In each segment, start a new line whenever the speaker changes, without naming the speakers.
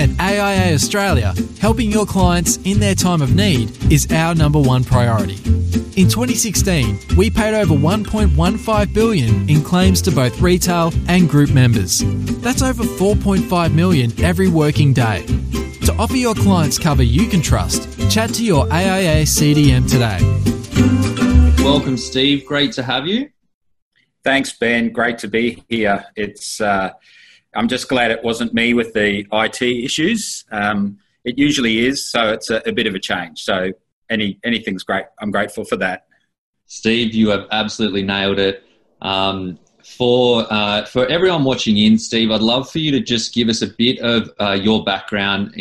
At AIA Australia, helping your clients in their time of need is our number one priority. In 2016, we paid over 1.15 billion in claims to both retail and group members. That's over 4.5 million every working day. To offer your clients cover you can trust, chat to your AIA CDM today.
Welcome, Steve. Great to have you.
Thanks, Ben. Great to be here. It's uh, I'm just glad it wasn't me with the IT issues. Um, it usually is, so it's a, a, bit of a change. So any anything's great. I'm grateful for that.
Steve, you have absolutely nailed it. Um, for uh, for everyone watching in, Steve, I'd love for you to just give us a bit of uh, your background,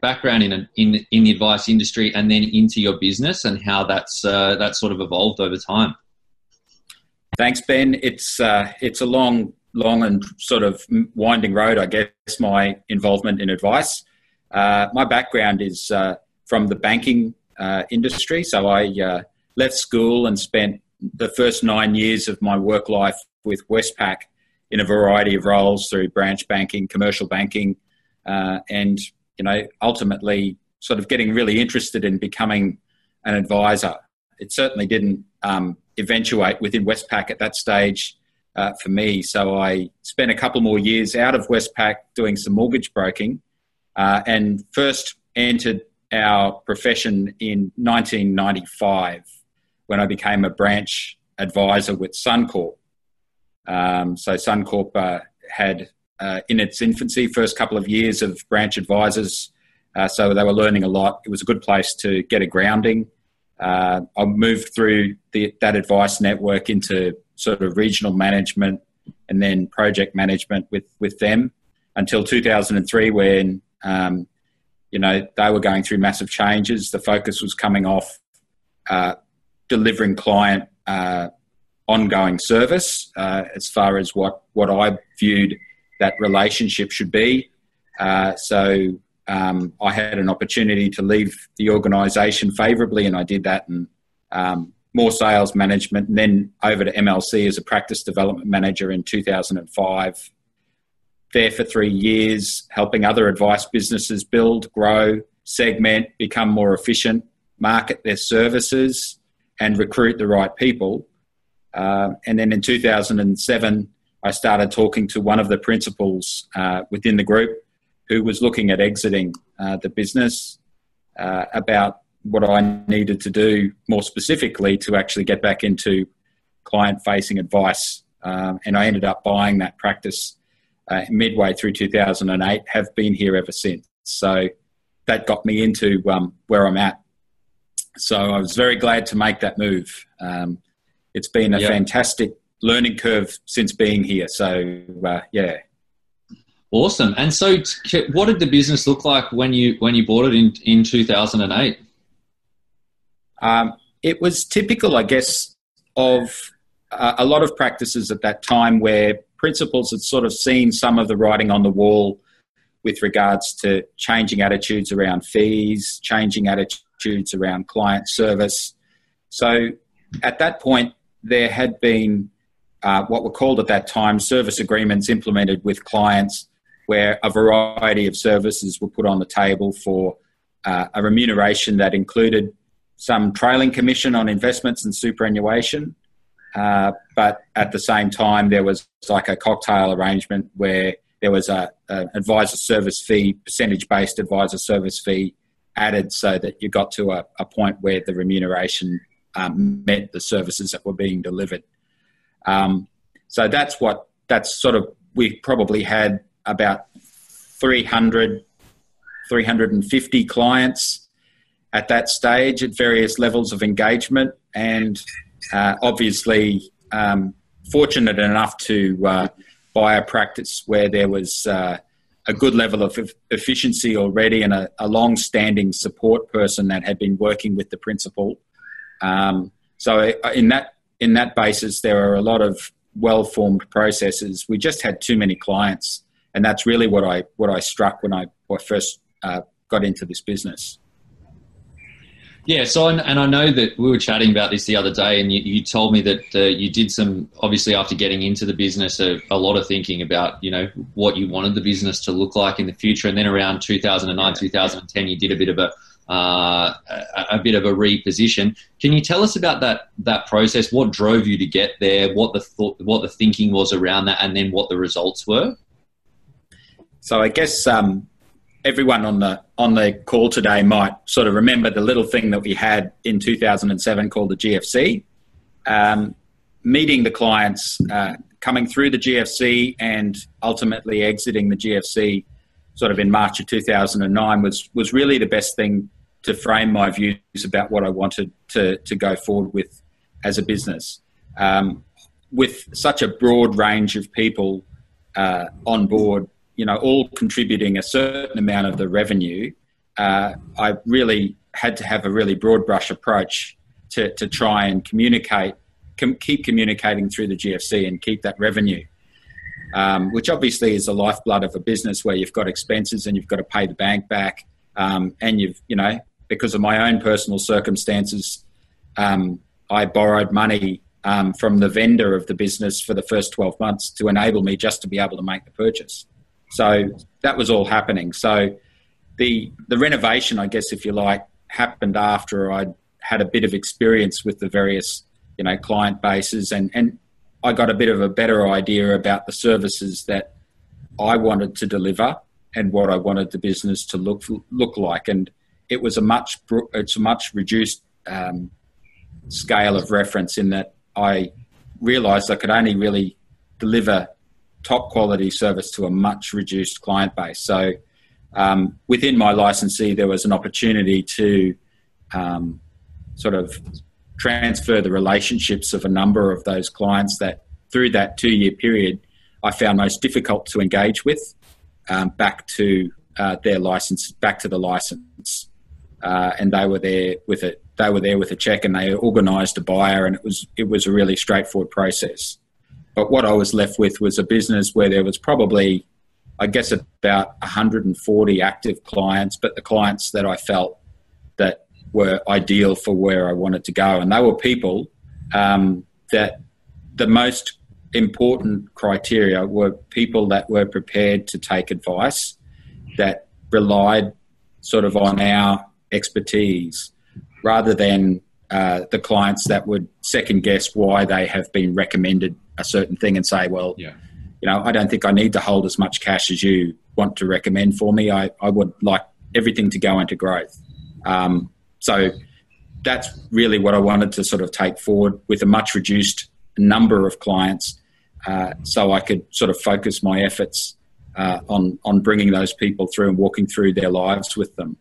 background in, in in the advice industry, and then into your business and how that's uh, that sort of evolved over time.
Thanks, Ben. It's uh, it's a long long and sort of winding road, I guess, my involvement in advice. Uh, my background is uh, from the banking uh, industry. So I uh, left school and spent the first nine years of my work life with Westpac in a variety of roles through branch banking, commercial banking, uh, and you know ultimately sort of getting really interested in becoming an advisor. It certainly didn't um, eventuate within Westpac at that stage uh, for me. So I spent a couple more years out of Westpac doing some mortgage broking uh, and first entered our profession in 1995 when I became a branch advisor with Suncorp. Um, so Suncorp uh, had uh, in its infancy, first couple of years of branch advisors. Uh, so they were learning a lot. It was a good place to get a grounding. Uh, I moved through the, that advice network into sort of regional management and then project management with, with them until 2003 when, um, you know, they were going through massive changes. The focus was coming off uh, delivering client uh, ongoing service uh, as far as what, what I viewed that relationship should be. Uh, so um, I had an opportunity to leave the organisation favourably, and I did that and um, more sales management, and then over to MLC as a practice development manager in 2005. There for three years, helping other advice businesses build, grow, segment, become more efficient, market their services, and recruit the right people. Uh, and then in 2007, I started talking to one of the principals uh, within the group who was looking at exiting uh, the business uh, about what I needed to do more specifically to actually get back into client facing advice. Um, and I ended up buying that practice uh, midway through 2008, have been here ever since. So that got me into um, where I'm at. So I was very glad to make that move. Um, it's been a yep. fantastic learning curve since being here. So, uh, yeah.
Awesome. And so, what did the business look like when you when you bought it in in 2008?
Um, it was typical, I guess, of uh, a lot of practices at that time where principals had sort of seen some of the writing on the wall with regards to changing attitudes around fees, changing attitudes around client service. So at that point, there had been uh, what were called at that time service agreements implemented with clients where a variety of services were put on the table for uh, a remuneration that included some trailing commission on investments and superannuation. Uh, but at the same time, there was like a cocktail arrangement where there was a, a advisor service fee, percentage based advisor service fee added so that you got to a, a point where the remuneration um, met the services that were being delivered. Um, so that's what that's sort of we probably had about 300 350 clients at that stage at various levels of engagement, and uh, obviously um, fortunate enough to uh, buy a practice where there was uh, a good level of efficiency already and a, a long-standing support person that had been working with the principal. Um, so uh, in that in that basis, there are a lot of well-formed processes. We just had too many clients, and that's really what I what I struck when I, when I first uh, got into this business.
Yeah, so and, and I know that we were chatting about this the other day, and you, you told me that uh, you did some obviously after getting into the business a, a, lot of thinking about you know what you wanted the business to look like in the future, and then around 2009, 2010, you did a bit of a uh, a, a, bit of a reposition. Can you tell us about that that process? What drove you to get there? What the thought, what the thinking was around that, and then what the results were?
So I guess um, everyone on the on the call today might sort of remember the little thing that we had in 2007 called the GFC. Um, meeting the clients, uh, coming through the GFC, and ultimately exiting the GFC, sort of in March of 2009, was was really the best thing to frame my views about what I wanted to to go forward with as a business. Um, with such a broad range of people uh, on board you know, all contributing a certain amount of the revenue, uh, I really had to have a really broad brush approach to, to try and communicate, com- keep communicating through the GFC and keep that revenue. Um, which obviously is the lifeblood of a business where you've got expenses and you've got to pay the bank back. Um, and you've, you know, because of my own personal circumstances, um, I borrowed money um, from the vendor of the business for the first 12 months to enable me just to be able to make the purchase. So that was all happening. So the the renovation, I guess, if you like, happened after I'd had a bit of experience with the various you know client bases and and I got a bit of a better idea about the services that I wanted to deliver and what I wanted the business to look look like. And it was a much it's a much reduced um, scale of reference in that I realised I could only really deliver top quality service to a much reduced client base. So um, within my licensee, there was an opportunity to um, sort of transfer the relationships of a number of those clients that through that two year period I found most difficult to engage with um, back to uh, their license, back to the license. Uh, and they were there with it. They were there with a check, and they organised a buyer, and it was it was a really straightforward process. But what I was left with was a business where there was probably, I guess, about 140 active clients, but the clients that I felt that were ideal for where I wanted to go. And they were people um, that the most important criteria were people that were prepared to take advice, that relied sort of on our expertise rather than uh, the clients that would second guess why they have been recommended a certain thing and say, well, yeah. you know, I don't think I need to hold as much cash as you want to recommend for me. I, I would like everything to go into growth. Um, so that's really what I wanted to sort of take forward with a much reduced number of clients uh, so I could sort of focus my efforts uh, on, on bringing those people through and walking through their lives with them.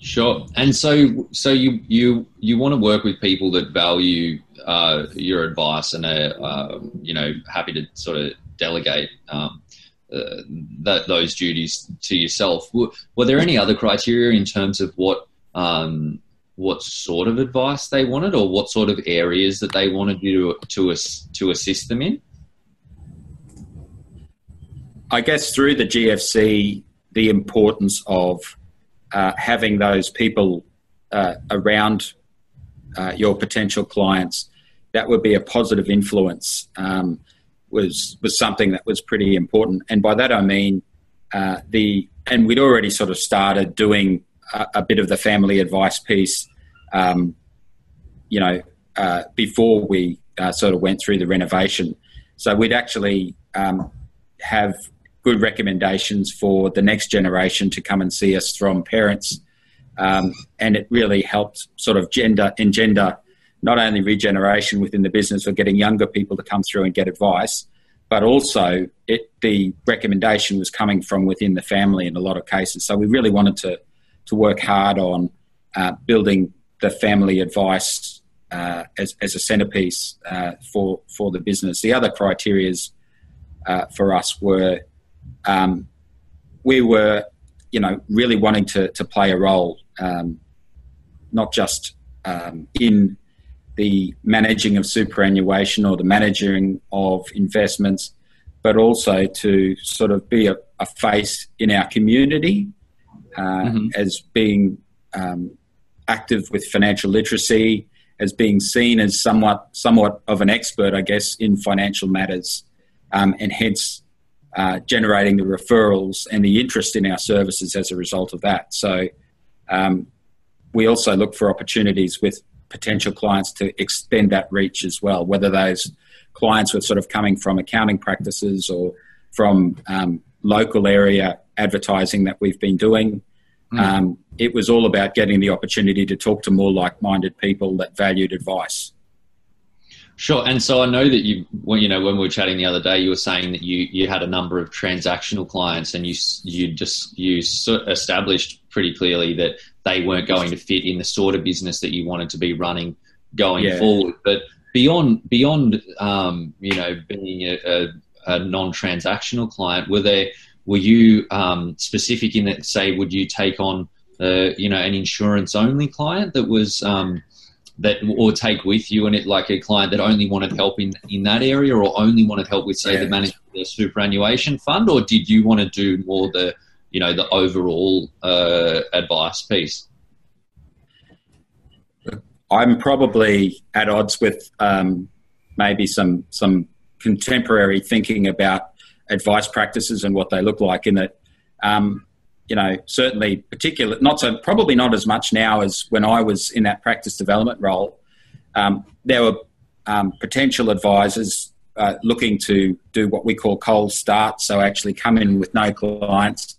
Sure. And so, so you you you want to work with people that value uh, your advice and are uh, you know happy to sort of delegate um, uh, that those duties to yourself. Were, were, there any other criteria in terms of what um, what sort of advice they wanted, or what sort of areas that they wanted you to to, to assist them in?
I guess through the GFC, the importance of uh, having those people uh, around uh, your potential clients that would be a positive influence um, was was something that was pretty important. And by that I mean uh, the and we'd already sort of started doing a, a bit of the family advice piece, um, you know, uh, before we sort of went through the renovation. So we'd actually um, have good recommendations for the next generation to come and see us from parents. Um, and it really helped sort of gender engender not only regeneration within the business or getting younger people to come through and get advice, but also it, the recommendation was coming from within the family in a lot of cases. So we really wanted to to work hard on uh, building the family advice uh, as, as a centerpiece uh, for for the business. The other criterias uh, for us were um, we were, you know, really wanting to, to play a role, um, not just um, in the managing of superannuation or the managing of investments, but also to sort of be a, a face in our community uh, mm-hmm. as being um, active with financial literacy, as being seen as somewhat somewhat of an expert, I guess, in financial matters, um, and hence uh, generating the referrals and the interest in our services as a result of that. So um, we also look for opportunities with potential clients to extend that reach as well, whether those clients were sort of coming from accounting practices or from um, local area advertising that we've been doing. Mm. Um, it was all about getting the opportunity to talk to more like-minded people that valued advice.
Sure, and so I know that you, well, you know, when we were chatting the other day, you were saying that you you had a number of transactional clients, and you you just you established pretty clearly that they weren't going to fit in the sort of business that you wanted to be running going yeah. forward. But beyond beyond um, you know being a, a, a, non-transactional client, were there were you um, specific in that? Say, would you take on uh, you know an insurance only client that was um, that or take with you and it like a client that only wanted help in in that area or only wanted help with say yeah. the management of the superannuation fund or did you want to do more the you know the overall uh, advice piece
i'm probably at odds with um, maybe some some contemporary thinking about advice practices and what they look like in that um, you know, certainly particular, not so, probably not as much now as when I was in that practice development role. Um, there were um, potential advisors uh, looking to do what we call cold start, so actually come in with no clients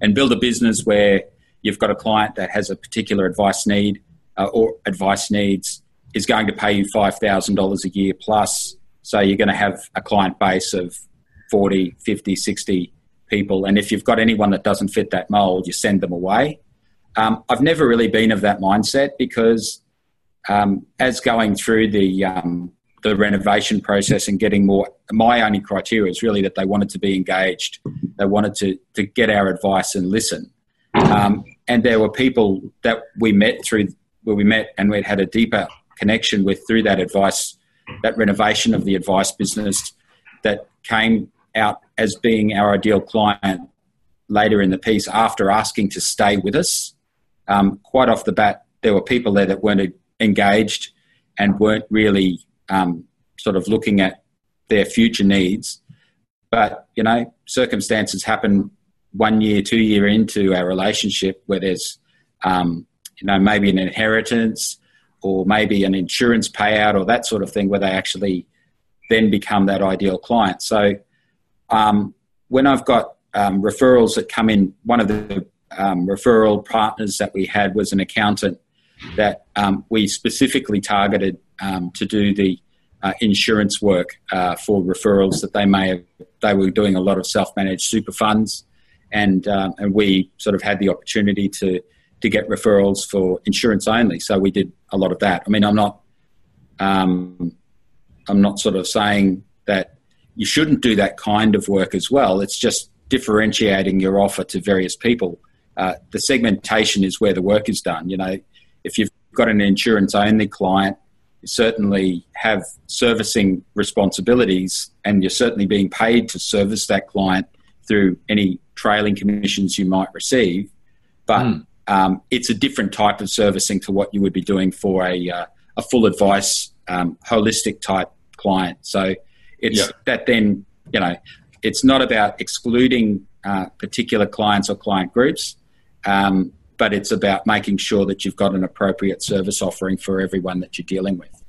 and build a business where you've got a client that has a particular advice need uh, or advice needs is going to pay you $5,000 a year plus. So you're going to have a client base of 40, 50, 60 people. And if you've got anyone that doesn't fit that mold, you send them away. Um, I've never really been of that mindset because um, as going through the um, the renovation process and getting more, my only criteria is really that they wanted to be engaged. They wanted to to get our advice and listen. Um, and there were people that we met through where we met and we'd had a deeper connection with through that advice, that renovation of the advice business that came out as being our ideal client later in the piece after asking to stay with us. Um, quite off the bat, there were people there that weren't engaged and weren't really um, sort of looking at their future needs. But, you know, circumstances happen one year, two year into our relationship where there's, um, you know, maybe an inheritance or maybe an insurance payout or that sort of thing where they actually then become that ideal client. So um, when I've got um, referrals that come in, one of the um, referral partners that we had was an accountant that um, we specifically targeted um, to do the uh, insurance work uh, for referrals that they may have. They were doing a lot of self-managed super funds, and uh, and we sort of had the opportunity to to get referrals for insurance only. So we did a lot of that. I mean, I'm not um, I'm not sort of saying that you shouldn't do that kind of work as well. It's just differentiating your offer to various people. Uh, the segmentation is where the work is done. You know, if you've got an insurance only client, you certainly have servicing responsibilities and you're certainly being paid to service that client through any trailing commissions you might receive. But mm. um, it's a different type of servicing to what you would be doing for a, uh, a full advice, um, holistic type client. So it's that then, you know, it's not about excluding uh, particular clients or client groups, um, but it's about making sure that you've got an appropriate service offering for everyone that you're dealing with.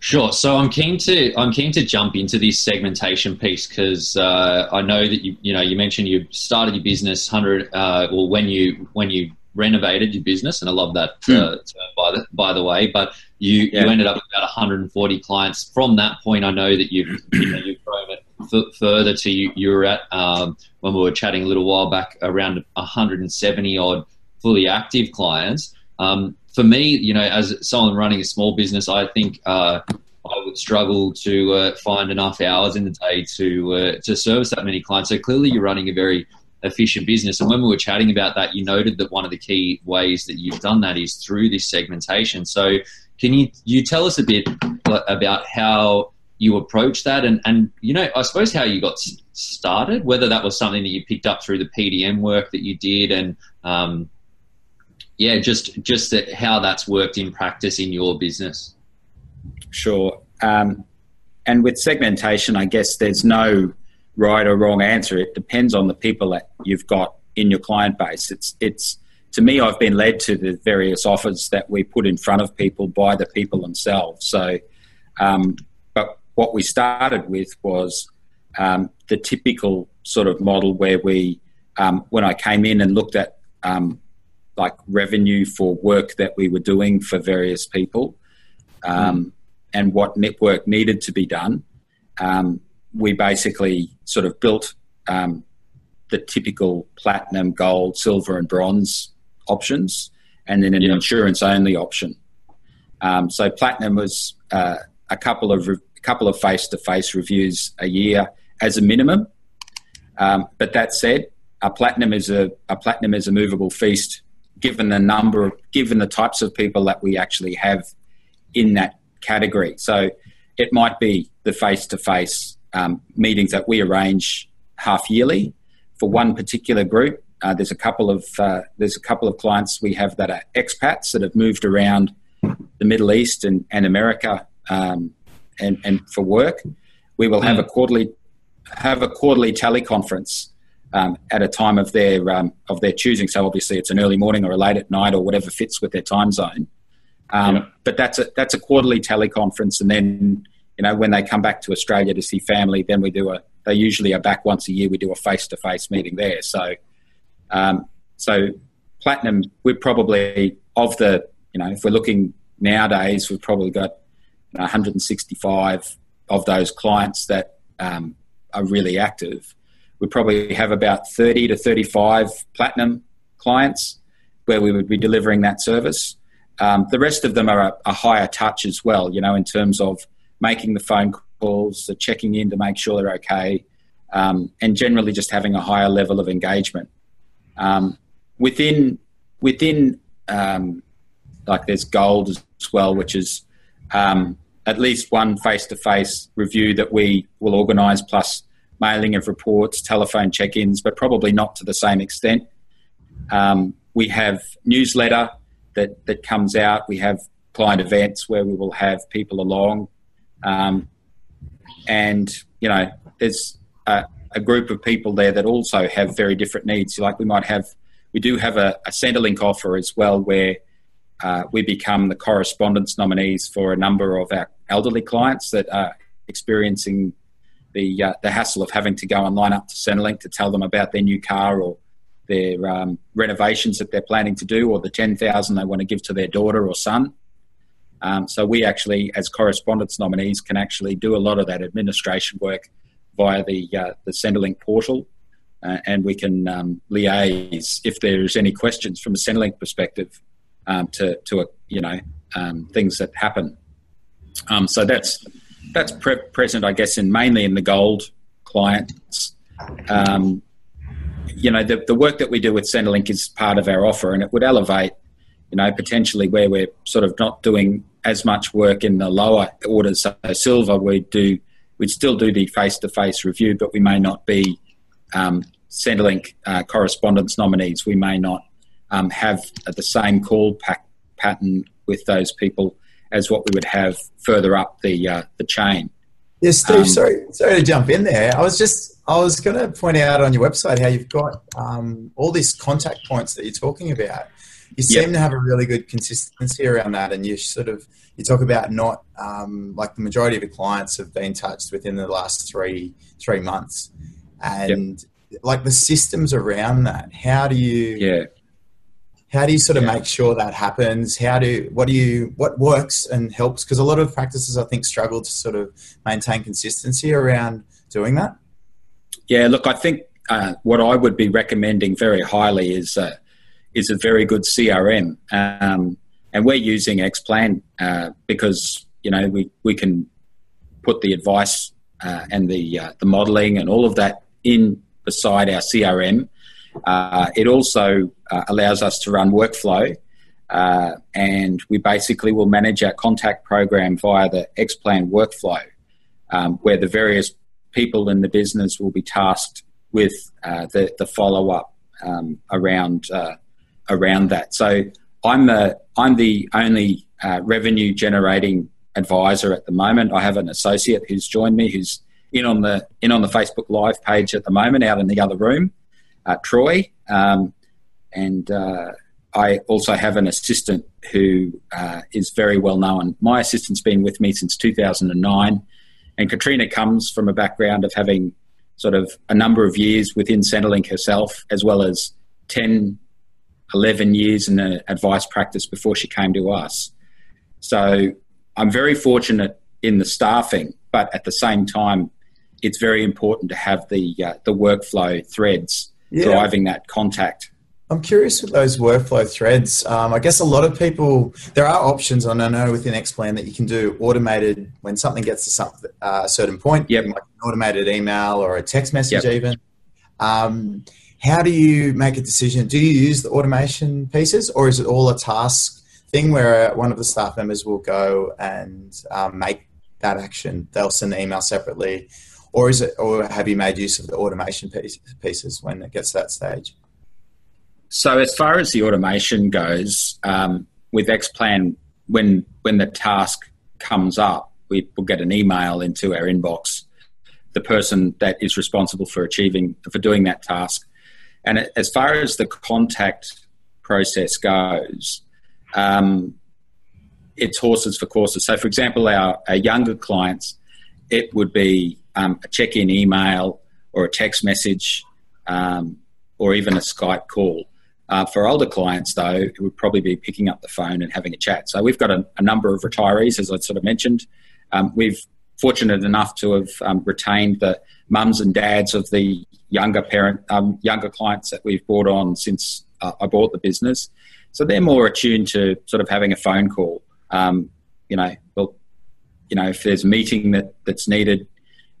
Sure. So I'm keen to I'm keen to jump into this segmentation piece because uh, I know that you you know you mentioned you started your business hundred uh, or when you when you renovated your business, and I love that uh, hmm. term by the by the way. But you yeah. you ended up with about 140 clients. From that point, I know that you've you know, you've grown it f- further to you. You were at um, when we were chatting a little while back around 170 odd fully active clients. Um, for me, you know, as someone running a small business, I think uh, I would struggle to uh, find enough hours in the day to uh, to service that many clients. So clearly, you're running a very efficient business. And when we were chatting about that, you noted that one of the key ways that you've done that is through this segmentation. So, can you you tell us a bit about how you approach that, and and you know, I suppose how you got started, whether that was something that you picked up through the PDM work that you did, and um, yeah, just just that how that's worked in practice in your business.
Sure. Um, and with segmentation, I guess there's no right or wrong answer. It depends on the people that you've got in your client base. It's it's to me, I've been led to the various offers that we put in front of people by the people themselves. So, um, but what we started with was um, the typical sort of model where we, um, when I came in and looked at um, like revenue for work that we were doing for various people, mm. and what network needed to be done, um, we basically sort of built um, the typical platinum, gold, silver, and bronze options, and then an yeah. insurance only option. Um, so platinum was uh, a couple of re- couple of face to face reviews a year as a minimum. Um, but that said, a platinum is a, a platinum is a movable feast given the number of given the types of people that we actually have in that category. So it might be the face to face meetings that we arrange half yearly for one particular group. Uh, there's a couple of uh, there's a couple of clients we have that are expats that have moved around the Middle East and, and America um, and, and for work. We will have a quarterly have a quarterly teleconference um, at a time of their um, of their choosing. So obviously it's an early morning or a late at night or whatever fits with their time zone. Um, yeah. But that's a that's a quarterly teleconference, and then you know when they come back to Australia to see family, then we do a. They usually are back once a year. We do a face to face meeting there. So um, so platinum, we're probably of the, you know, if we're looking nowadays, we've probably got 165 of those clients that um, are really active. We probably have about 30 to 35 platinum clients where we would be delivering that service. Um, the rest of them are a, a, higher touch as well, you know, in terms of making the phone calls, checking in to make sure they're okay, um, and generally just having a higher level of engagement. Um, within within um, like there's gold as well, which is um, at least one face-to-face review that we will organise, plus mailing of reports, telephone check-ins, but probably not to the same extent. Um, we have newsletter that that comes out. We have client events where we will have people along, um, and you know there's. Uh, a group of people there that also have very different needs. Like we might have, we do have a, a Centrelink offer as well where uh, we become the correspondence nominees for a number of our elderly clients that are experiencing the uh, the hassle of having to go and line up to Centrelink to tell them about their new car or their um, renovations that they're planning to do or the 10,000 they want to give to their daughter or son. Um, so we actually, as correspondence nominees, can actually do a lot of that administration work via the uh, the Centrelink portal, uh, and we can um, liaise if there's any questions from a Centrelink perspective um, to to uh, you know um, things that happen. Um, so that's that's pre- present, I guess, in mainly in the gold clients. Um, you know, the, the work that we do with Centrelink is part of our offer, and it would elevate, you know, potentially where we're sort of not doing as much work in the lower orders. So silver, we do we'd still do the face-to-face review, but we may not be um, Centrelink uh, correspondence nominees. We may not um, have the same call pack pattern with those people as what we would have further up the uh, the chain.
Yeah, Steve. Um, sorry, sorry to jump in there. I was just I was going to point out on your website how you've got um, all these contact points that you're talking about. You seem yep. to have a really good consistency around that, and you sort of you talk about not um, like the majority of the clients have been touched within the last three three months, and yep. like the systems around that. How do you?
Yeah.
How do you sort of yeah. make sure that happens? How do what do you what works and helps? Because a lot of practices I think struggle to sort of maintain consistency around doing that.
Yeah, look, I think uh, what I would be recommending very highly is uh, is a very good CRM. Um, and we're using Xplan uh, because you know we, we can put the advice uh, and the uh, the modelling and all of that in beside our CRM. Uh, it also uh, allows us to run workflow, uh, and we basically will manage our contact program via the Xplan workflow, um, where the various people in the business will be tasked with the, the follow up um, around around that. So I'm the I'm the only uh, revenue generating advisor at the moment. I have an associate who's joined me, who's in on the in on the Facebook Live page at the moment, out in the other room, uh, Troy, um, and uh, I also have an assistant who uh, is very well known. My assistant's been with me since 2009, and Katrina comes from a background of having sort of a number of years within Centrelink herself, as well as 10, 11 years in the advice practice before she came to us. So I'm very fortunate in the staffing, but at the same time, it's very important to have the uh, the workflow threads yeah. driving that contact.
I'm curious with those workflow threads. Um, I guess a lot of people, there are options, and I know within Xplan that you can do automated when something gets to some, uh, a certain point,
yep.
like an automated email or a text message, yep. even. Um, how do you make a decision? Do you use the automation pieces, or is it all a task thing where one of the staff members will go and um, make that action? They'll send the email separately, or is it, or have you made use of the automation pieces when it gets to that stage?
So as far as the automation goes, um, with Xplan, when when the task comes up, we will get an email into our inbox. The person that is responsible for achieving for doing that task, and as far as the contact process goes, um, it's horses for courses. So, for example, our, our younger clients, it would be um, a check-in email or a text message um, or even a Skype call. Uh, for older clients, though, it would probably be picking up the phone and having a chat. So we've got a, a number of retirees, as I sort of mentioned. Um, we've fortunate enough to have um, retained the mums and dads of the younger parent, um, younger clients that we've brought on since uh, I bought the business. So they're more attuned to sort of having a phone call. Um, you know, well, you know, if there's a meeting that, that's needed,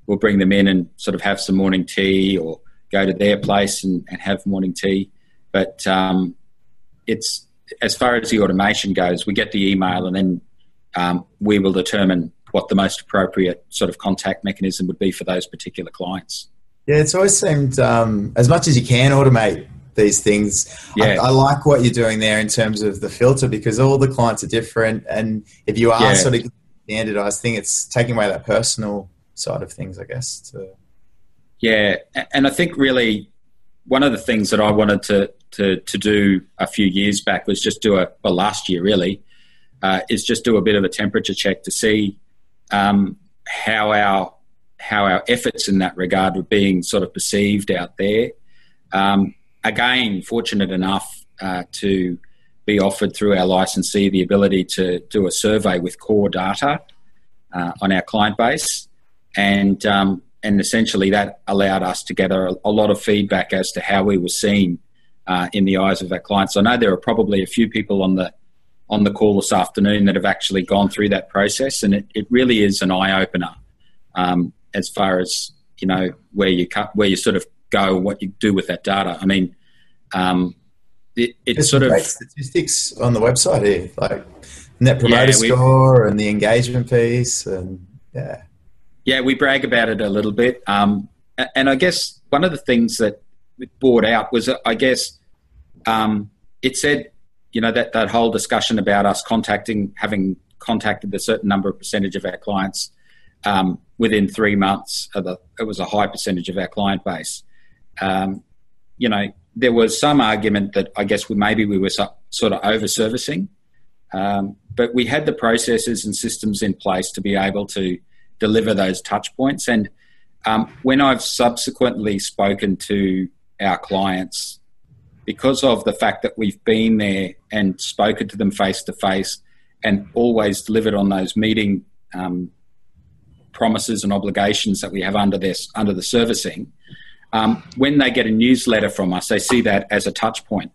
we'll bring them in and sort of have some morning tea or go to their place and, and have morning tea. But um, it's as far as the automation goes, we get the email and then um, we will determine what the most appropriate sort of contact mechanism would be for those particular clients.
Yeah, it's always seemed um, as much as you can automate these things. Yeah. I, I, like what you're doing there in terms of the filter because all the clients are different, and if you are yeah. sort of standardized thing, it's taking away that personal side of things, I guess. To...
Yeah, and I think really one of the things that I wanted to to to do a few years back was just do a well last year really uh, is just do a bit of a temperature check to see um, how our how our efforts in that regard were being sort of perceived out there. Um, again, fortunate enough uh, to be offered through our licensee the ability to do a survey with core data uh, on our client base, and um, and essentially that allowed us to gather a, a, lot of feedback as to how we were seen uh, in the eyes of our clients. I know there are probably a few people on the on the call this afternoon that have actually gone through that process, and it, it really is an eye opener um, as far as you know where you cut, where you sort of go, what you do with that data. I mean, um, it, it's sort of
statistics on the website here, like net promoter yeah, score and the engagement piece, and yeah,
yeah, we brag about it a little bit. Um, and I guess one of the things that it brought out was, I guess, um, it said, you know, that, that whole discussion about us contacting, having contacted a certain number of percentage of our clients um, within three months, the, it was a high percentage of our client base. Um, you know, there was some argument that I guess we, maybe we were so, sort of over servicing, um, but we had the processes and systems in place to be able to deliver those touch points. And um, when I've subsequently spoken to our clients, because of the fact that we've been there and spoken to them face to face and always delivered on those meeting um, promises and obligations that we have under this under the servicing, um, when they get a newsletter from us, they see that as a touch point.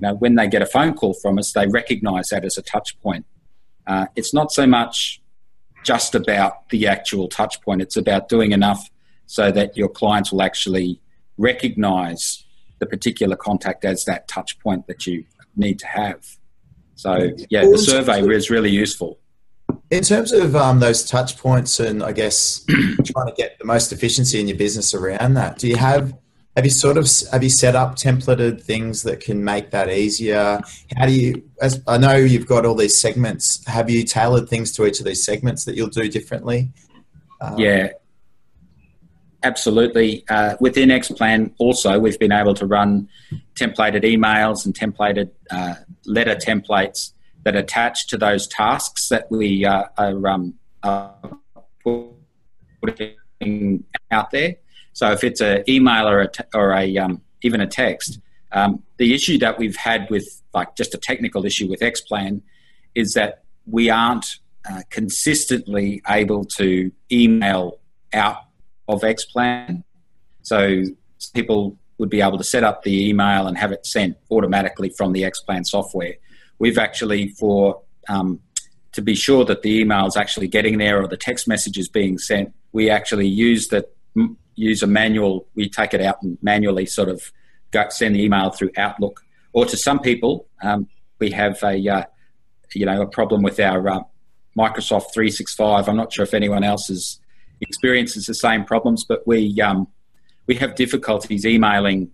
Know, when they get a phone call from us, they recognise that as a touch point. Uh, it's not so much just about the actual touch point. It's about doing enough so that your clients will actually recognize the particular contact as that touch point that you need to have. So, yeah, the survey is really useful.
In terms of um, those touch points and I guess trying to get the most efficiency in your business around that, do you have have you sort of have you set up templated things that can make that easier? How do you? As I know you've got all these segments. Have you tailored things to each of these segments that you'll do differently?
Um, yeah, absolutely. Uh, within Xplan, also we've been able to run templated emails and templated uh, letter templates that attach to those tasks that we uh, are, um, are putting out there. So if it's an email or a, or a um, even a text, um, the issue that we've had with like just a technical issue with Xplan is that we aren't uh, consistently able to email out of Xplan. So people would be able to set up the email and have it sent automatically from the Xplan software. We've actually for um, to be sure that the email is actually getting there or the text message is being sent, we actually use the use a manual. We take it out and manually sort of go, send the email through Outlook. Or to some people, um, we have a uh, you know a problem with our uh, Microsoft 365. I'm not sure if anyone else has experiences the same problems, but we um, we have difficulties emailing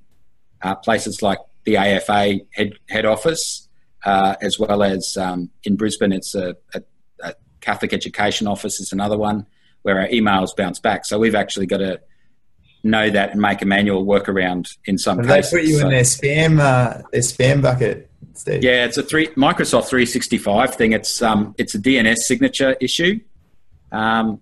uh, places like the AFA head, head office, uh, as well as um, in Brisbane, it's a, a, a, Catholic Education Office is another one where our emails bounce back. So we've actually got to know that and make a manual workaround in some
and
cases.
They put you
so,
in their spam uh, their spam bucket. Steve.
Yeah, it's a three Microsoft 365 thing. It's um, it's a DNS signature issue. Um,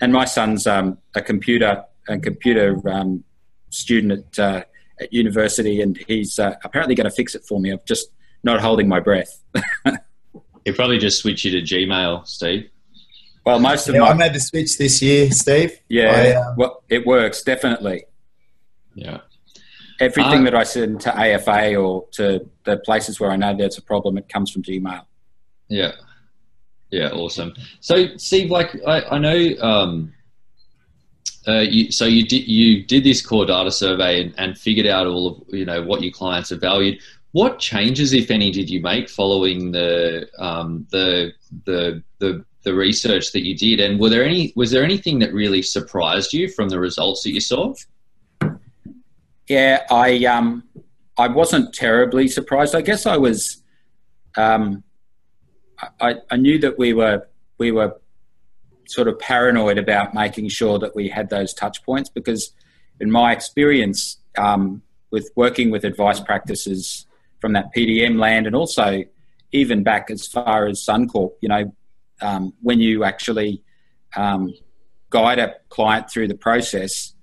and my son's um, a computer a computer um, student at, uh, at university, and he's uh, apparently going to fix it for me. I'm just not holding my breath.
He'll probably just switch you to Gmail, Steve.
Well, most of
yeah,
my,
I made the switch this year, Steve.
Yeah,
I, um,
well, it works definitely.
Yeah.
Everything
Uh,
that I send to AFA or to the places where I know there's a problem, it comes from Gmail.
Yeah. Yeah, awesome. So, Steve, like I, I know, um, uh, you, so you did you did this core data survey and, and figured out all of you know what your clients have valued. What changes, if any, did you make following the um, the the the the research that you did? And were there any was there anything that really surprised you from the results that you saw?
Yeah, I um, I wasn't terribly surprised. I guess I was. Um, I, I knew that we were we were sort of paranoid about making sure that we had those touch points because, in my experience, um, with working with advice practices from that PDM land and also even back as far as Suncorp, you know, um, when you actually um, guide a client through the process,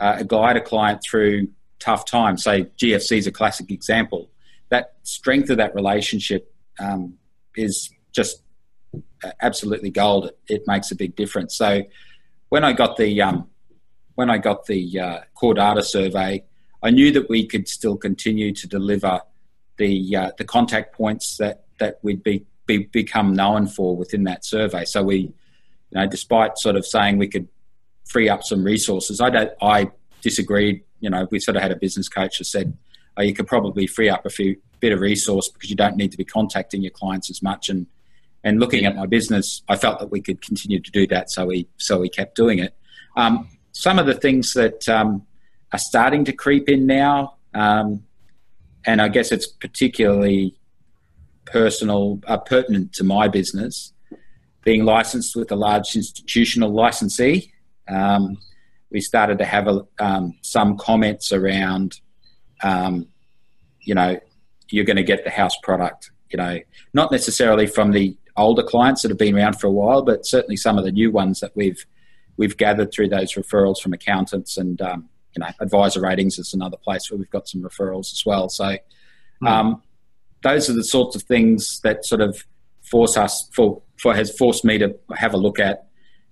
uh, guide a client through tough times, say GFC is a classic example, that strength of that relationship um, is just absolutely gold. It, it, makes a big difference. So when I got the um, when I got the uh, core data survey, I knew that we could still continue to deliver the uh, the contact points that that we'd be, be become known for within that survey. So we, you know, despite sort of saying we could free up some resources, I don't. I disagreed. You know, we sort of had a business coach that said, oh, you could probably free up a few bit of resource because you don't need to be contacting your clients as much and and looking at my business, I felt that we could continue to do that, so we so we kept doing it. Um, some of the things that um, are starting to creep in now, um, and I guess it's particularly personal, uh, pertinent to my business, being licensed with a large institutional licensee. Um, we started to have a, um, some comments around, um, you know, you're going to get the house product. You know, not necessarily from the older clients that have been around for a while, but certainly some of the new ones that we've we've gathered through those referrals from accountants and um, you know advisor ratings is another place where we've got some referrals as well. So hmm. Um, those are the sorts of things that sort of force us for, for has forced me to have a look at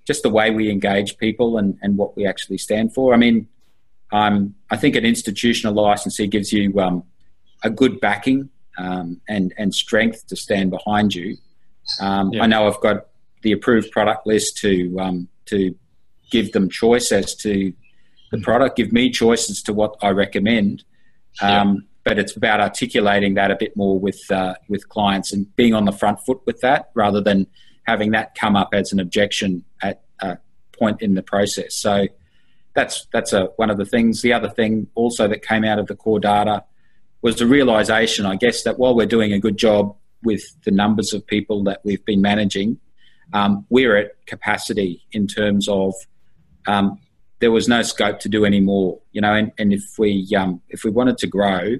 just the way we engage people and, and what we actually stand for. I mean, um, I think an institutional licensee gives you um, a good backing um, and and strength to stand behind you. Um, yeah. I know I've got the approved product list to um, to give them choice as to the product, give me choice as to what I recommend. Yeah. But it's about articulating that a bit more with uh, with clients and being on the front foot with that, rather than having that come up as an objection at a point in the process. So, that's that's a, one of the things. The other thing also that came out of the core data was the realization, I guess, that while we're doing a good job with the numbers of people that we've been managing, um, we're at capacity in terms of um, there was no scope to do any more. You know, and, and if we um, if we wanted to grow,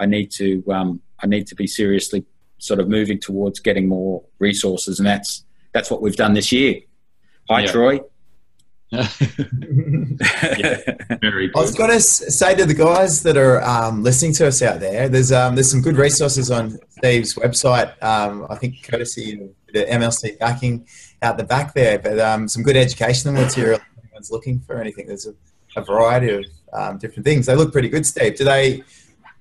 I need to um, I need to be seriously sort of moving towards getting more resources, and that's that's what we've done this year. Hi, yeah. Troy.
yeah, very good.
I was going to say to the guys that are um, listening to us out there, there's um, there's some good resources on Steve's website. Um, I think courtesy of the MLC backing out the back there, but um, some good educational material. If anyone's looking for anything, there's a, a variety of um, different things. They look pretty good, Steve. Do they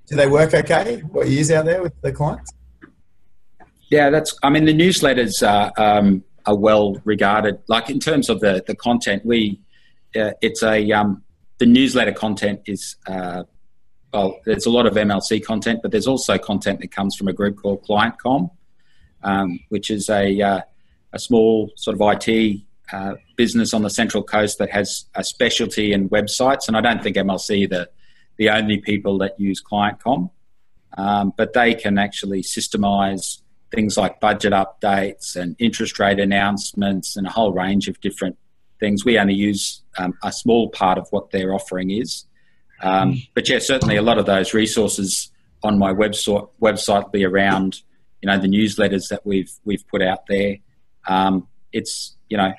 do they work okay? What you use out there with the clients?
Yeah, that's. I mean, the newsletters are, um, are well regarded. Like in terms of the the content, we uh, it's a um, the newsletter content is uh, well, there's a lot of MLC content, but there's also content that comes from a group called ClientCom, um, which is a uh, a small sort of IT uh, business on the Central Coast that has a specialty in websites. And I don't think MLC the the only people that use ClientCom, um, but they can actually systemize things like budget updates and interest rate announcements and a whole range of different things. We only use um, a small part of what their offering is. Um, mm. but yeah, certainly a lot of those resources on my website website be around, you know, the newsletters that we've we've put out there. Um, it's you know,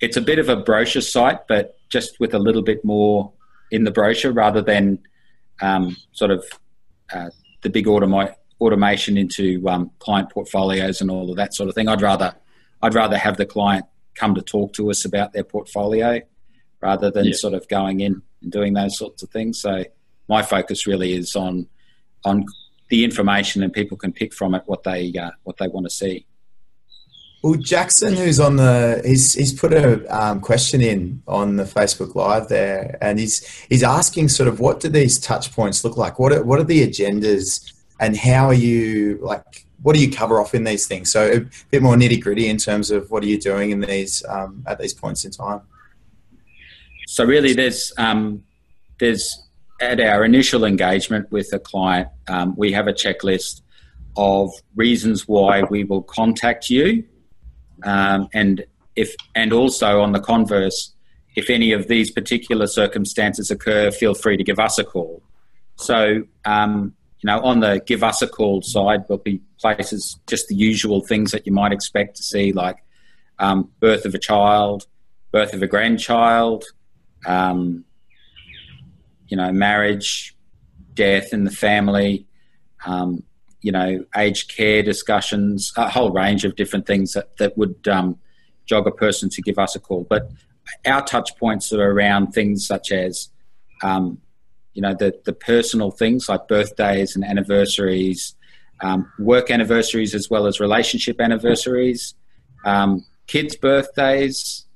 it's a bit of a brochure site, but just with a little bit more in the brochure rather than um, sort of uh, the big automi- automation into um, client portfolios and all of that sort of thing. I'd rather I'd rather have the client come to talk to us about their portfolio rather than yeah. sort of going in and doing those sorts of things. So my focus really is on on the information and people can pick from it what they uh, what they want to see.
Well, Jackson, who's on the, he's, he's put a um, question in on the Facebook Live there, and he's he's asking sort of what do these touch points look like? What are, what are the agendas and how are you like what do you cover off in these things? So a bit more nitty gritty in terms of what are you doing in these um, at these points in time.
So really there's um, there's at our initial engagement with a client um, we have a checklist of reasons why we will contact you um, and if and also on the converse if any of these particular circumstances occur feel free to give us a call. So um, you know, on the give us a call side, there'll be places, just the usual things that you might expect to see, like um, birth of a child, birth of a grandchild, um, you know, marriage, death in the family, um, you know, aged care discussions, a whole range of different things that, that would um, jog a person to give us a call. But our touch points are around things such as um, you know the the personal things like birthdays and anniversaries, um, work anniversaries as well as relationship anniversaries, um, kids' birthdays.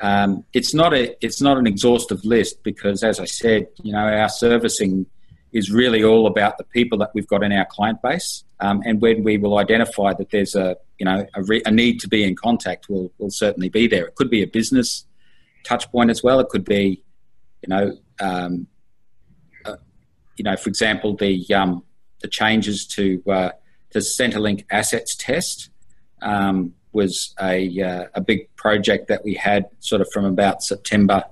Um, it's not a it's not an exhaustive list because, as I said, you know our servicing is really all about the people that we've got in our client base, um, and when we will identify that there's a you know a, re- a need to be in contact, we'll will certainly be there. It could be a business touch point as well. It could be you know um, you know, for example, the um, the changes to uh, the Centrelink assets test um, was a uh, a big project that we had sort of from about September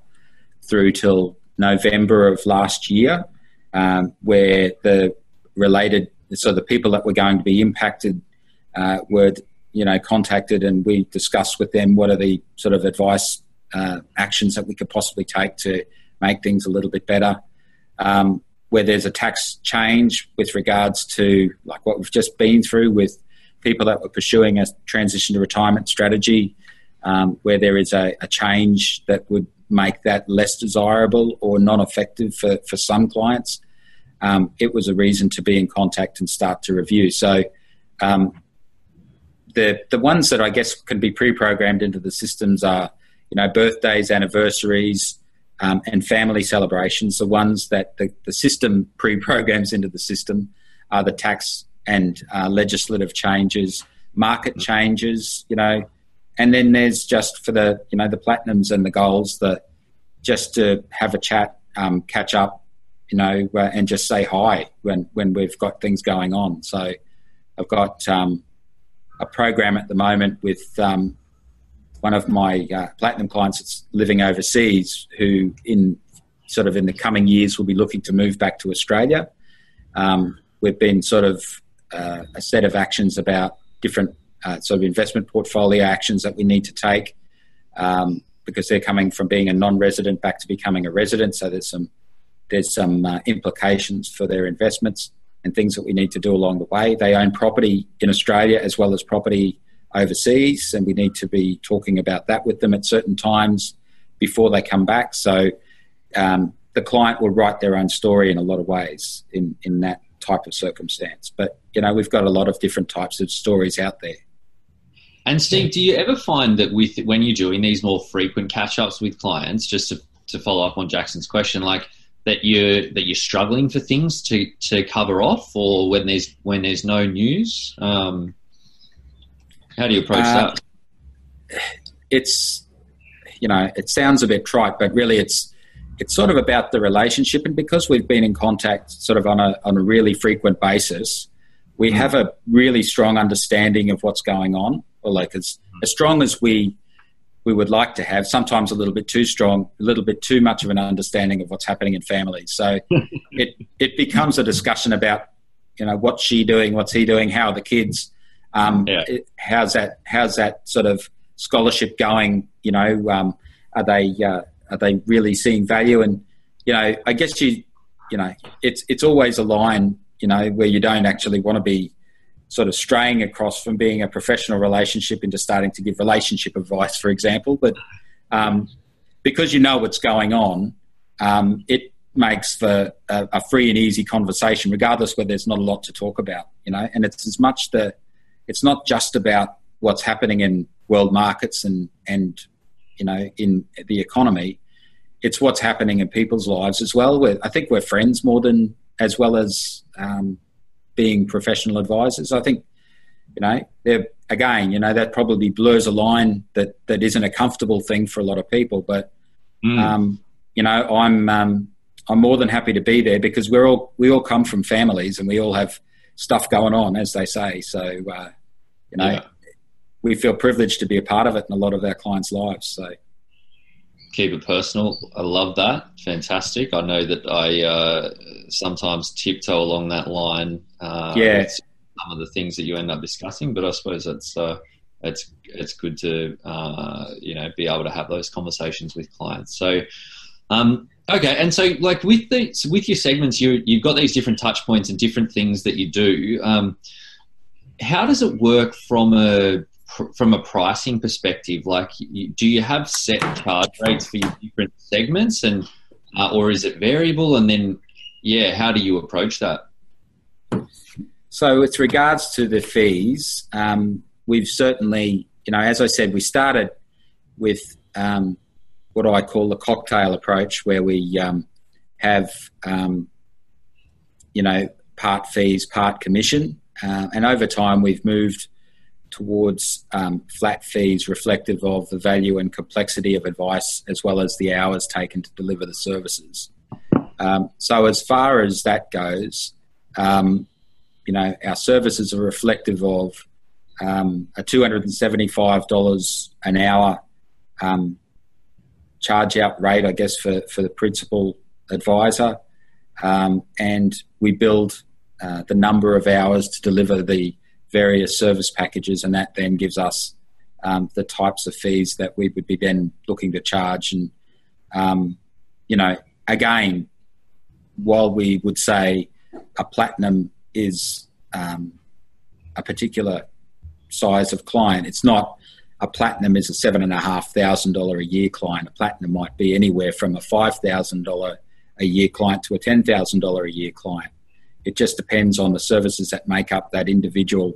through till November of last year, um, where the related so the people that were going to be impacted uh, were you know contacted and we discussed with them what are the sort of advice uh, actions that we could possibly take to make things a little bit better. Um, where there's a tax change with regards to like what we've just been through with people that were pursuing a transition to retirement strategy, um, where there is a, a, change that would make that less desirable or non-effective for, for some clients. Um, it was a reason to be in contact and start to review. So um, the the ones that I guess can be pre-programmed into the systems are you know birthdays, anniversaries, um, and family celebrations, the ones that the, the system pre programs into the system, are the tax and uh, legislative changes, market mm-hmm. changes, you know, and then there's just for the you know the platinums and the goals the just to have a chat, um, catch up, you know, uh, and just say hi when when we've got things going on. So I've got um, a program at the moment with um, one of my uh, platinum clients that's living overseas, who in sort of in the coming years will be looking to move back to Australia. Um, we've been sort of uh, a set of actions about different uh, sort of investment portfolio actions that we need to take um, because they're coming from being a non-resident back to becoming a resident. So there's some there's some uh, implications for their investments and things that we need to do along the way. They own property in Australia as well as property overseas, and we need to be talking about that with them at certain times before they come back. So um, the client will write their own story in a lot of ways in, in that type of circumstance. But you know, we've got a lot of different types of stories out there.
And Steve, do you ever find that with when you're doing these more frequent catch ups with clients, just to, to follow up on Jackson's question, like that you're that you're struggling for things to, to cover off, or when there's when there's no news? Um, how do you approach uh, that?
It's you know, it sounds a bit trite, but really it's it's sort of about the relationship, and because we've been in contact sort of on a on a really frequent basis, we mm. have a really strong understanding of what's going on, or like as as strong as we we would like to have. Sometimes a little bit too strong, a little bit too much of an understanding of what's happening in families. So it it becomes a discussion about you know what's she doing, what's he doing, how are the kids, um, yeah. it, how's that how's that sort of scholarship going? You know, um, are they uh, are they really seeing value? And you know, I guess you you know, it's it's always a line you know where you don't actually want to be sort of straying across from being a professional relationship into starting to give relationship advice, for example. But um, because you know what's going on, um, it makes for a, a, free and easy conversation, regardless whether there's not a lot to talk about. You know, and it's as much the it's not just about what's happening in world markets and and you know, in the economy. It's what's happening in people's lives as well. We're, I think we're friends more than as well as um, being professional advisors. I think, you know, they're, again, you know, that probably blurs a line that, that isn't a comfortable thing for a lot of people. But, mm. um, you know, I'm, um, I'm more than happy to be there because we're all, we all come from families and we all have stuff going on, as they say. So, uh, you know, yeah we feel privileged to be a part of it in a lot of our clients' lives. So
keep it personal. I love that. Fantastic. I know that I uh, sometimes tiptoe along that line. Uh,
yeah.
Some of the things that you end up discussing, but I suppose it's uh, it's it's good to uh, you know be able to have those conversations with clients. So. Um, okay, and so like with the with your segments, you you've got these different touch points and different things that you do. Um, how does it work from a from a pricing perspective, like do you have set charge rates for your different segments, and uh, or is it variable? And then, yeah, how do you approach that?
So, with regards to the fees, um, we've certainly, you know, as I said, we started with um, what I call the cocktail approach, where we um, have, um, you know, part fees, part commission, uh, and over time we've moved towards um, flat fees reflective of the value and complexity of advice as well as the hours taken to deliver the services. Um, so, as far as that goes, um, you know, our services are reflective of um, a $275 an hour um, charge out rate, I guess, for, for the principal advisor. Um, and we build uh, the number of hours to deliver the various service packages, and that then gives us um, the types of fees that we would be then looking to charge. And um, you know, again, while we would say a platinum is um, a particular size of client, it's not. A platinum is a seven and a half thousand dollar a year client. A platinum might be anywhere from a five thousand dollar a year client to a ten thousand dollar a year client. It just depends on the services that make up that individual,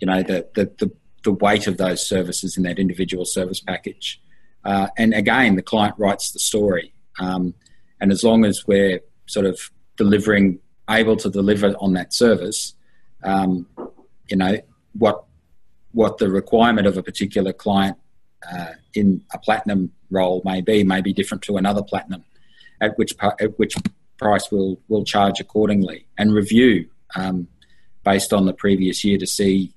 you know, the, the, the, the weight of those services in that individual service package. Uh, and again, the client writes the story. Um, and as long as we're sort of delivering, able to deliver on that service, um, you know, what, what the requirement of a particular client uh, in a platinum role may be may be different to another platinum, at which at which price we'll we'll charge accordingly and review um, based on the previous year to see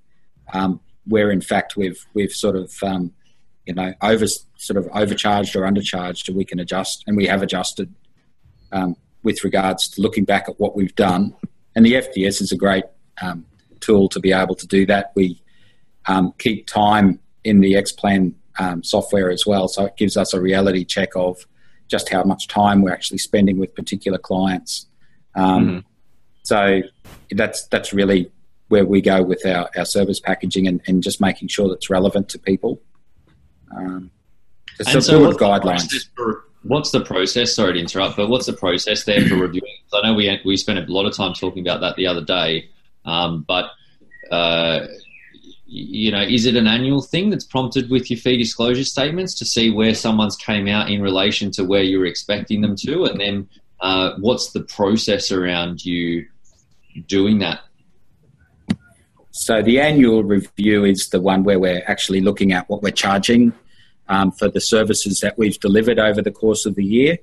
um, where in fact we've we've sort of um, you know over sort of overcharged or undercharged, we can adjust and we have adjusted um, with regards to looking back at what we've done. And the FDS is a great um, tool to be able to do that. We um, keep time in the Xplan um, software as well, so it gives us a reality check of just how much time we're actually spending with particular clients. Um, mm-hmm. So that's that's really where we go with our, our service packaging and, and just making sure that's relevant to people. Um,
and so what's guidelines. The for, what's the process? Sorry to interrupt, but what's the process there for reviewing? I know we we spent a lot of time talking about that the other day, um, but uh, you know, is it an annual thing that's prompted with your fee disclosure statements to see where someone's came out in relation to where you were expecting them to, and then uh, what's the process around you doing that?
So the annual review is the one where we're actually looking at what we're charging um, for the services that we've delivered over the course of the year.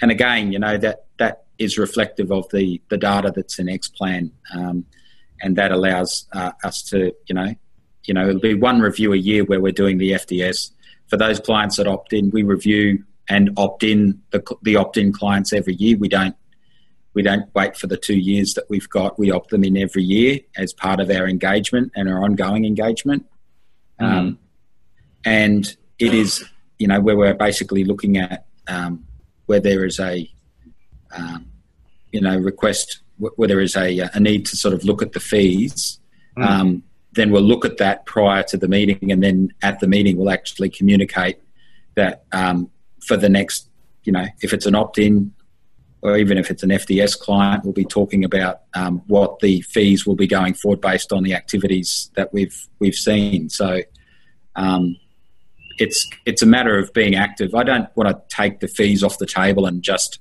And again, you know that that is reflective of the the data that's in Xplan, um, and that allows uh, us to you know you know it'll be one review a year where we're doing the FDS. For those clients that opt in, we review and opt in the, the opt in clients every year. We don't we don't wait for the two years that we've got. We opt them in every year as part of our engagement and our ongoing engagement. Mm-hmm. Um, and it is, you know, where we're basically looking at um, where there is a, um, you know, request, where there is a, a, need to sort of look at the fees. Mm-hmm. Then we'll look at that prior to the meeting, and then at the meeting we'll actually communicate that um, for the next, you know, if it's an opt-in or even if it's an FDS client, we'll be talking about um, what the fees will be going forward based on the activities that we've we've seen. So um, it's it's a matter of being active. I don't want to take the fees off the table and just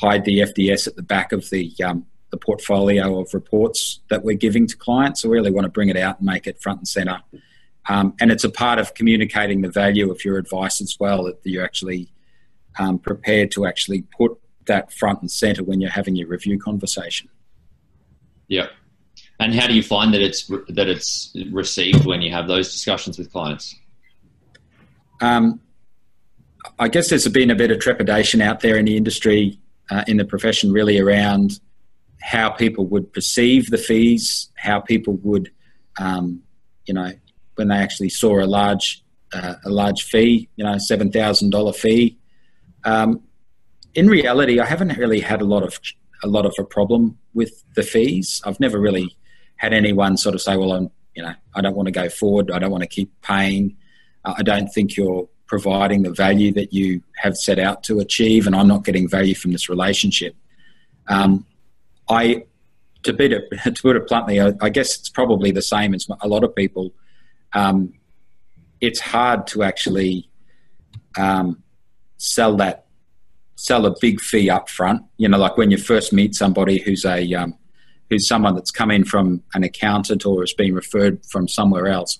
hide the FDS at the back of the um, the portfolio of reports that we're giving to clients. So we really want to bring it out and make it front and center. Um, and it's a part of communicating the value of your advice as well that you're actually um, prepared to actually put that front and center when you're having your review conversation.
Yeah. And how do you find that it's that it's received when you have those discussions with clients?
Um, I guess there's been a bit of trepidation out there in the industry, uh, in the profession, really around how people would perceive the fees, how people would, um, you know, when they actually saw a large uh, a large fee, you know, seven thousand dollar fee. Um, in reality, I haven't really had a lot of a lot of a problem with the fees. I've never really had anyone sort of say, "Well, I'm you know I don't want to go forward. I don't want to keep paying. Uh, I don't think you're providing the value that you have set out to achieve, and I'm not getting value from this relationship." Um, I to put it to put it bluntly, I, I, guess it's probably the same as a lot of people. Um, it's hard to actually um, sell that sell a big fee up front. You know, like when you first meet somebody who's a um, who's someone that's come in from an accountant or has been referred from somewhere else.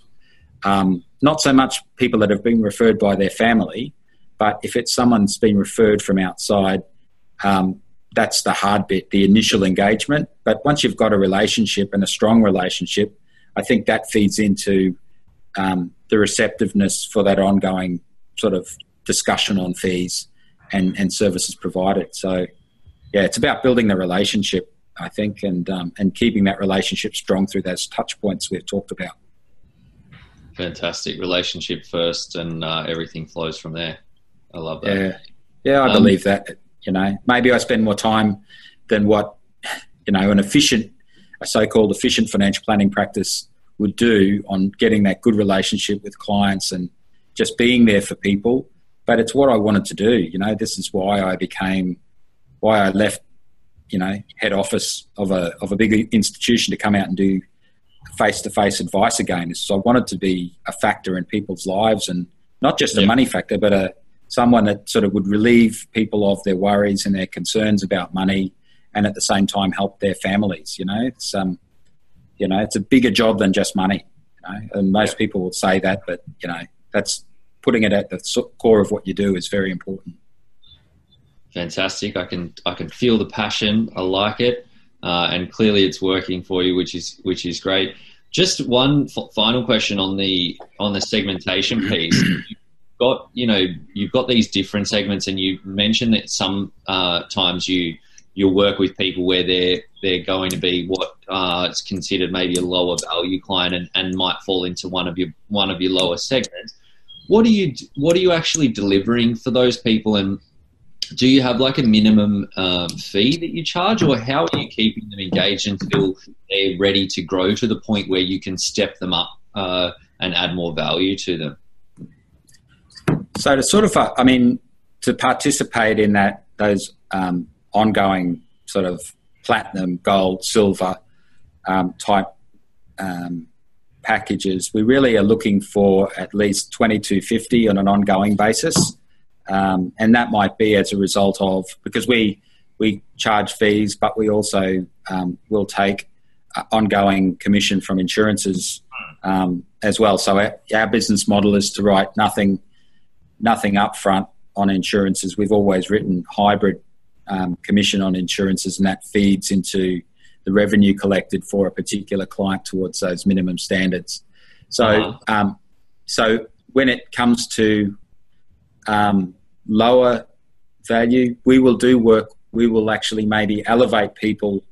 Um, not so much people that have been referred by their family, but if it's someone that's been referred from outside, um, that's the hard bit, the initial engagement. But once you've got a relationship and a strong relationship, I think that feeds into um, the receptiveness for that ongoing sort of discussion on fees and, and services provided. So, yeah, it's about building the relationship, I think, and um, and keeping that relationship strong through those touch points we've talked about.
Fantastic relationship first, and uh, everything flows from there. I love
that. Yeah, yeah, I um, believe that. You know, maybe I spend more time than what you know an efficient, a so-called efficient financial planning practice would do on getting that good relationship with clients and just being there for people but it's what I wanted to do. You know, this is why I became, why I left, you know, head office of a of a big institution to come out and do face to face advice again. So I wanted to be a factor in people's lives and not just a money factor, but a someone that sort of would relieve people of their worries and their concerns about money, and at the same time help their families. You know, it's um, you know, it's a bigger job than just money. You know, and most people will say that, but you know, that's putting it at the core of what you do is very important.
Fantastic. I can I can feel the passion. I like it, uh, and clearly it's working for you, which is which is great. Just one f- final question on the on the segmentation piece. Got you know you've got these different segments, and you mentioned that some uh, times you you'll work with people where they're they're going to be what uh, is considered maybe a lower value client and, and might fall into one of your one of your lower segments. What are you what are you actually delivering for those people, and do you have like a minimum um, fee that you charge, or how are you keeping them engaged until they're ready to grow to the point where you can step them up uh, and add more value to them?
So to sort of, I mean, to participate in that those um, ongoing sort of platinum, gold, silver um, type um, packages, we really are looking for at least twenty two fifty on an ongoing basis. Um, and that might be as a result of because we we charge fees, but we also um, will take uh, ongoing commission from insurances um, as well. So our, our, business model is to write nothing nothing upfront on insurances. We've always written hybrid um, commission on insurances, and that feeds into the revenue collected for a particular client towards those minimum standards. So, uh-huh. Um, so when it comes to um, lower value, we will do work. We will actually maybe elevate people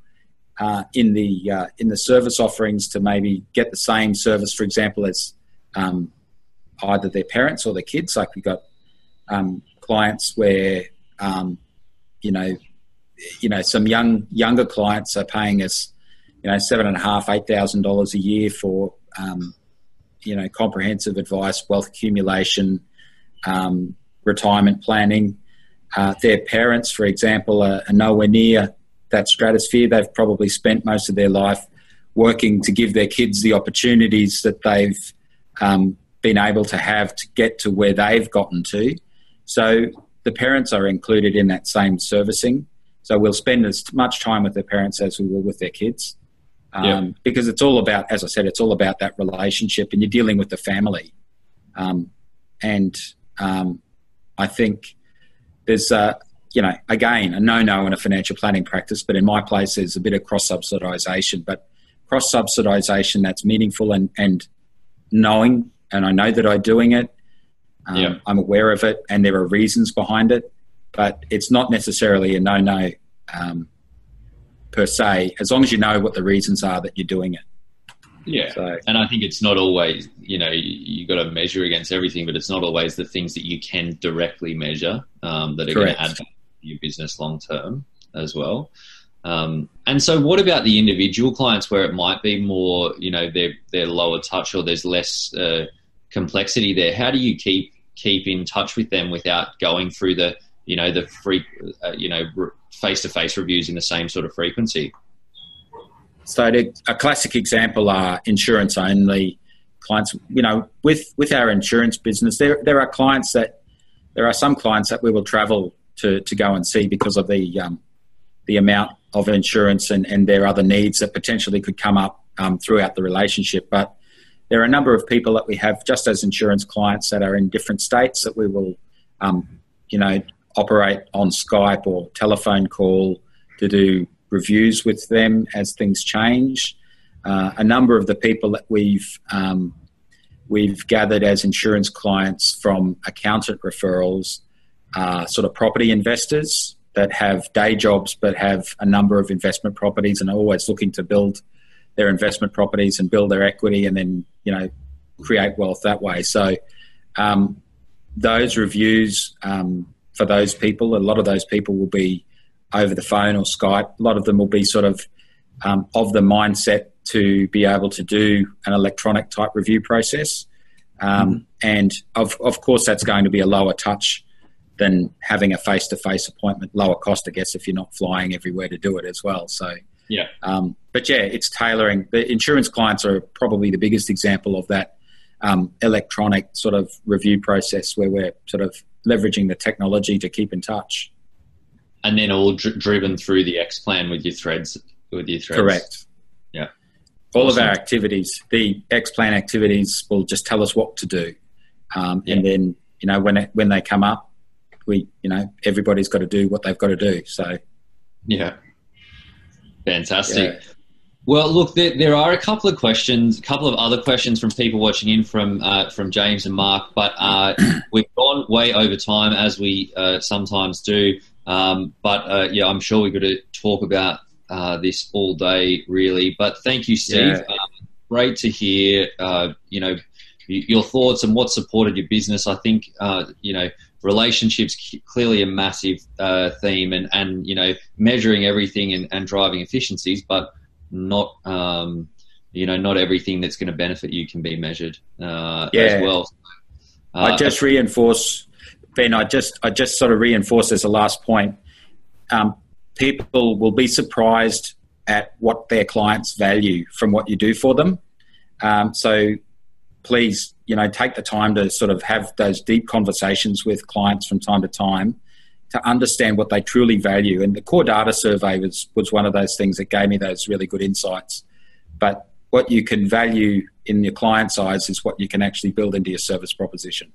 uh, in the uh, in the service offerings to maybe get the same service, for example, as um, either their parents or their kids. Like we've got um, clients where um, you know you know some young younger clients are paying us you know seven and a half eight thousand dollars a year for um, you know comprehensive advice, wealth accumulation, um, retirement planning. Uh, their parents, for example, are, are nowhere near that stratosphere. They've probably spent most of their life working to give their kids the opportunities that they've um, been able to have to get to where they've gotten to. So the parents are included in that same servicing. So we'll spend as much time with their parents as we will with their kids. Um, yeah. Because it's all about, as I said, it's all about that relationship and you're dealing with the family. Um, and um, I think there's, uh, you know, again, a no-no in a financial planning practice, but in my place, there's a bit of cross-subsidisation. But cross-subsidisation that's meaningful and, and knowing, and I know that I'm doing it, um, yeah. I'm aware of it, and there are reasons behind it, but it's not necessarily a no-no um, per se, as long as you know what the reasons are that you're doing it.
Yeah, so, and I think it's not always you know you, you got to measure against everything, but it's not always the things that you can directly measure um, that are going to add to your business long term as well. Um, and so, what about the individual clients where it might be more, you know, they're they're lower touch or there's less uh, complexity there? How do you keep keep in touch with them without going through the, you know, the free, uh, you know, face to face reviews in the same sort of frequency?
So to, a classic example are insurance only clients. You know, with with our insurance business, there there are clients that there are some clients that we will travel to to go and see because of the um, the amount of insurance and and their other needs that potentially could come up um, throughout the relationship. But there are a number of people that we have just as insurance clients that are in different states that we will, um, you know, operate on Skype or telephone call to do reviews with them as things change. Uh, a number of the people that we've um, we've gathered as insurance clients from accountant referrals are sort of property investors that have day jobs but have a number of investment properties and are always looking to build their investment properties and build their equity and then you know create wealth that way. So um, those reviews um, for those people, a lot of those people will be over the phone or Skype. A lot of them will be sort of um, of the mindset to be able to do an electronic type review process. Um, mm-hmm. And of, of course, that's going to be a lower touch than having a face to face appointment, lower cost, I guess, if you're not flying everywhere to do it as well. So,
yeah.
Um, but yeah, it's tailoring. The insurance clients are probably the biggest example of that um, electronic sort of review process where we're sort of leveraging the technology to keep in touch
and then all dr- driven through the Xplan with your threads. With your threads.
Correct.
Yeah.
All awesome. of our activities, the Xplan activities, will just tell us what to do. um, yeah. and then you know when it, when they come up, we you know everybody's got to do what they've got to do. So
yeah, fantastic. Yeah. Well, look, there, there, are a couple of questions, a couple of other questions from people watching in from uh, from James and Mark, but uh, we've gone way over time as we uh, sometimes do. Um, but uh, yeah, I'm sure we're going to talk about uh, this all day, really. But thank you, Steve. Yeah. Um, great to hear. Uh, you know your thoughts and what supported your business. I think you know relationships clearly a massive theme, and and you know measuring everything and, and driving efficiencies, but not um, you know not everything that's going to benefit you can be measured uh, yeah. as well.
Uh, I just reinforce, Ben. I just I just sort of reinforce as a last point. Um, people will be surprised at what their clients value from what you do for them. Um, so please, you know, take the time to sort of have those deep conversations with clients from time to time to understand what they truly value. And the CoreData survey was, was one of those things that gave me those really good insights. But what you can value in your client's eyes is what you can actually build into your service proposition.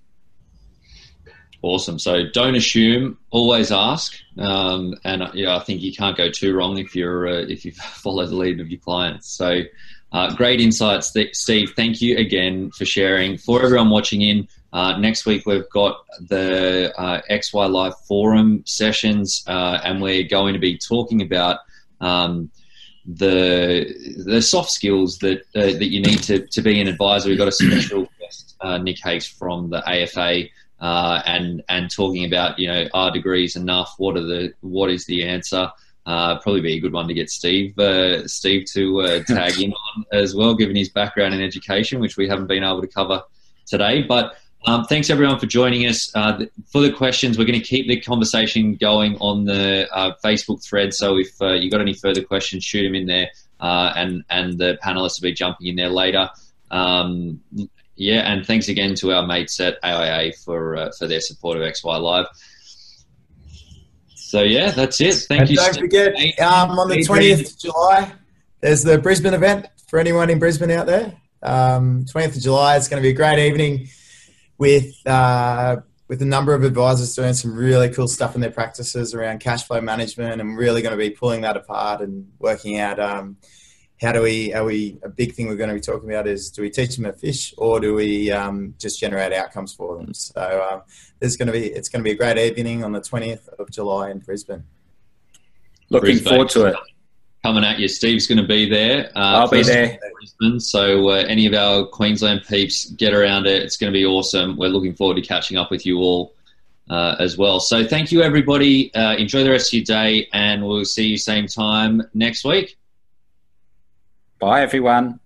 Awesome. So don't assume, always ask. Um, and yeah, I think you can't go too wrong if you're uh, if you follow the lead of your clients. So uh, great insights, Steve. Thank you again for sharing. For everyone watching in, uh, next week we've got the uh, XY Live forum sessions, uh, and we're going to be talking about um, the the soft skills that uh, that you need to, to be an advisor. We've got a special guest, uh, Nick Hakes from the AFA, and and talking about you know are degrees enough? What are the what is the answer? Probably be a good one to get Steve Steve to tag in on as well, given his background in education, which we haven't been able to cover today, but. Um, thanks everyone for joining us. Uh, for the questions, we're going to keep the conversation going on the uh, Facebook thread. So if uh, you've got any further questions, shoot them in there, uh, and and the panelists will be jumping in there later. Um, yeah, and thanks again to our mates at AIA for uh, for their support of XY Live. So yeah, that's it. Thank
and
you.
Don't forget, um, on the twentieth of July, there's the Brisbane event for anyone in Brisbane out there. Um, twentieth um, of July, it's going to be a great evening with uh, with a number of advisors doing some really cool stuff in their practices around cash flow management, and really going to be pulling that apart and working out um, how do we are we a big thing we're going to be talking about is do we teach them a fish or do we um, just generate outcomes for them? So um, there's going to be it's going to be a great evening on the 20th of July in Brisbane.
Looking Brisbane. forward to it
coming at you. Steve's going to be there.
Uh, I'll be there.
Brisbane, so uh, any of our Queensland peeps, get around it. It's going to be awesome. We're looking forward to catching up with you all uh, as well. So thank you, everybody. Uh, enjoy the rest of your day, and we'll see you same time next week.
Bye, everyone.